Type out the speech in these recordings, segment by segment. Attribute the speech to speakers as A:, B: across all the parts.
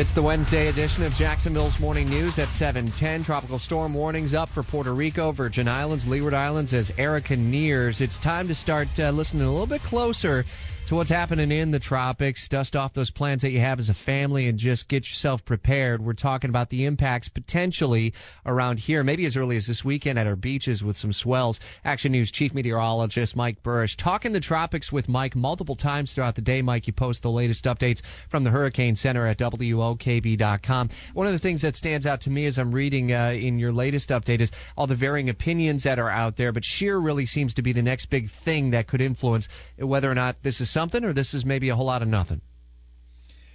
A: It's the Wednesday edition of Jacksonville's Morning News at 710. Tropical storm warnings up for Puerto Rico, Virgin Islands, Leeward Islands as Erika nears. It's time to start uh, listening a little bit closer to what's happening in the tropics. Dust off those plans that you have as a family and just get yourself prepared. We're talking about the impacts potentially around here, maybe as early as this weekend at our beaches with some swells. Action News Chief Meteorologist Mike Buresh talking the tropics with Mike multiple times throughout the day. Mike, you post the latest updates from the Hurricane Center at WOKV.com. One of the things that stands out to me as I'm reading uh, in your latest update is all the varying opinions that are out there, but shear really seems to be the next big thing that could influence whether or not this is something or this is maybe a whole lot of nothing?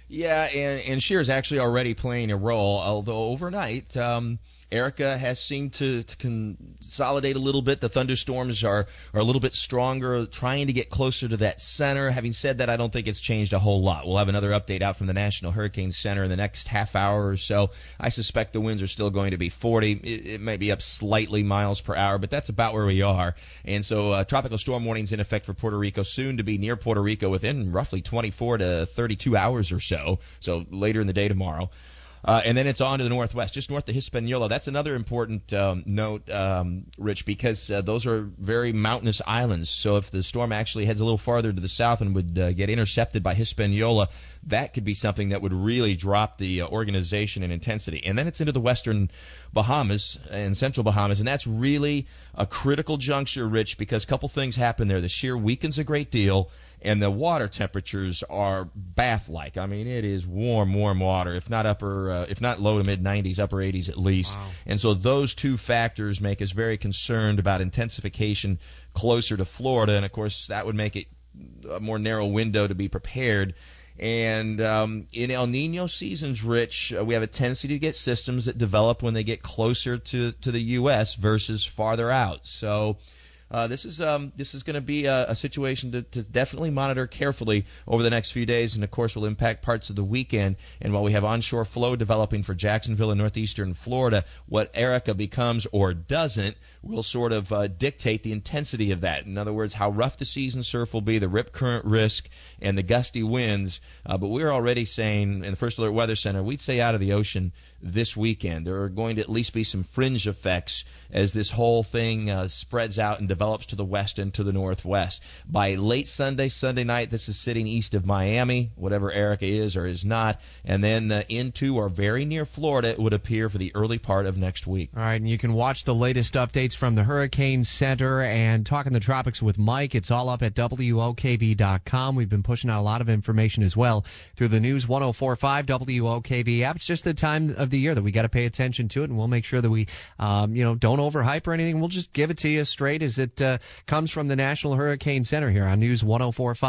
B: Yeah, and, and Shear is actually already playing a role, although overnight, um, Erika has seemed to, to consolidate a little bit. The thunderstorms are, are a little bit stronger, trying to get closer to that center. Having said that, I don't think it's changed a whole lot. We'll have another update out from the National Hurricane Center in the next half hour or so. I suspect the winds are still going to be 40. It, it may be up slightly miles per hour, but that's about where we are. And so, uh, tropical storm warnings in effect for Puerto Rico, soon to be near Puerto Rico within roughly 24 to 32 hours or so. So later in the day tomorrow. Uh, and then it's on to the northwest, just north of Hispaniola. That's another important um, note, um, Rich, because uh, those are very mountainous islands. So if the storm actually heads a little farther to the south and would uh, get intercepted by Hispaniola, that could be something that would really drop the uh, organization and intensity. And then it's into the western Bahamas and central Bahamas, and that's really a critical juncture, Rich, because a couple things happen there. The shear weakens a great deal and the water temperatures are bath-like. I mean, it is warm, warm water, if not upper, uh, if not low to mid 90s, upper 80s at least. Wow. And so those two factors make us very concerned about intensification closer to Florida, and of course that would make it a more narrow window to be prepared. And um, in El Nino seasons, Rich, uh, we have a tendency to get systems that develop when they get closer to, to the U.S. versus farther out. So uh, this is um, this is going to be a, a situation to, to, definitely monitor carefully over the next few days, and of course will impact parts of the weekend. And while we have onshore flow developing for Jacksonville and northeastern Florida, what Erika becomes or doesn't will sort of uh, dictate the intensity of that. In other words, how rough the season surf will be, the rip current risk, and the gusty winds. Uh, but we're already saying in the First Alert Weather Center, we'd stay out of the ocean this weekend. There are going to at least be some fringe effects as this whole thing uh, spreads out and develops to the west and to the northwest. By late Sunday, Sunday night, this is sitting east of Miami, whatever Erika is or is not, and then uh, into or very near Florida, it would appear for the early part of next week.
A: All right, and you can watch the latest updates from the Hurricane Center and Talking the Tropics with Mike. It's all up at WOKV.com. We've been pushing out a lot of information as well through the News 1045 WOKV app. It's just the time of the year that we got to pay attention to it, and we'll make sure that we, um, you know, don't overhype or anything. We'll just give it to you straight as it uh, comes from the National Hurricane Center here on News 1045.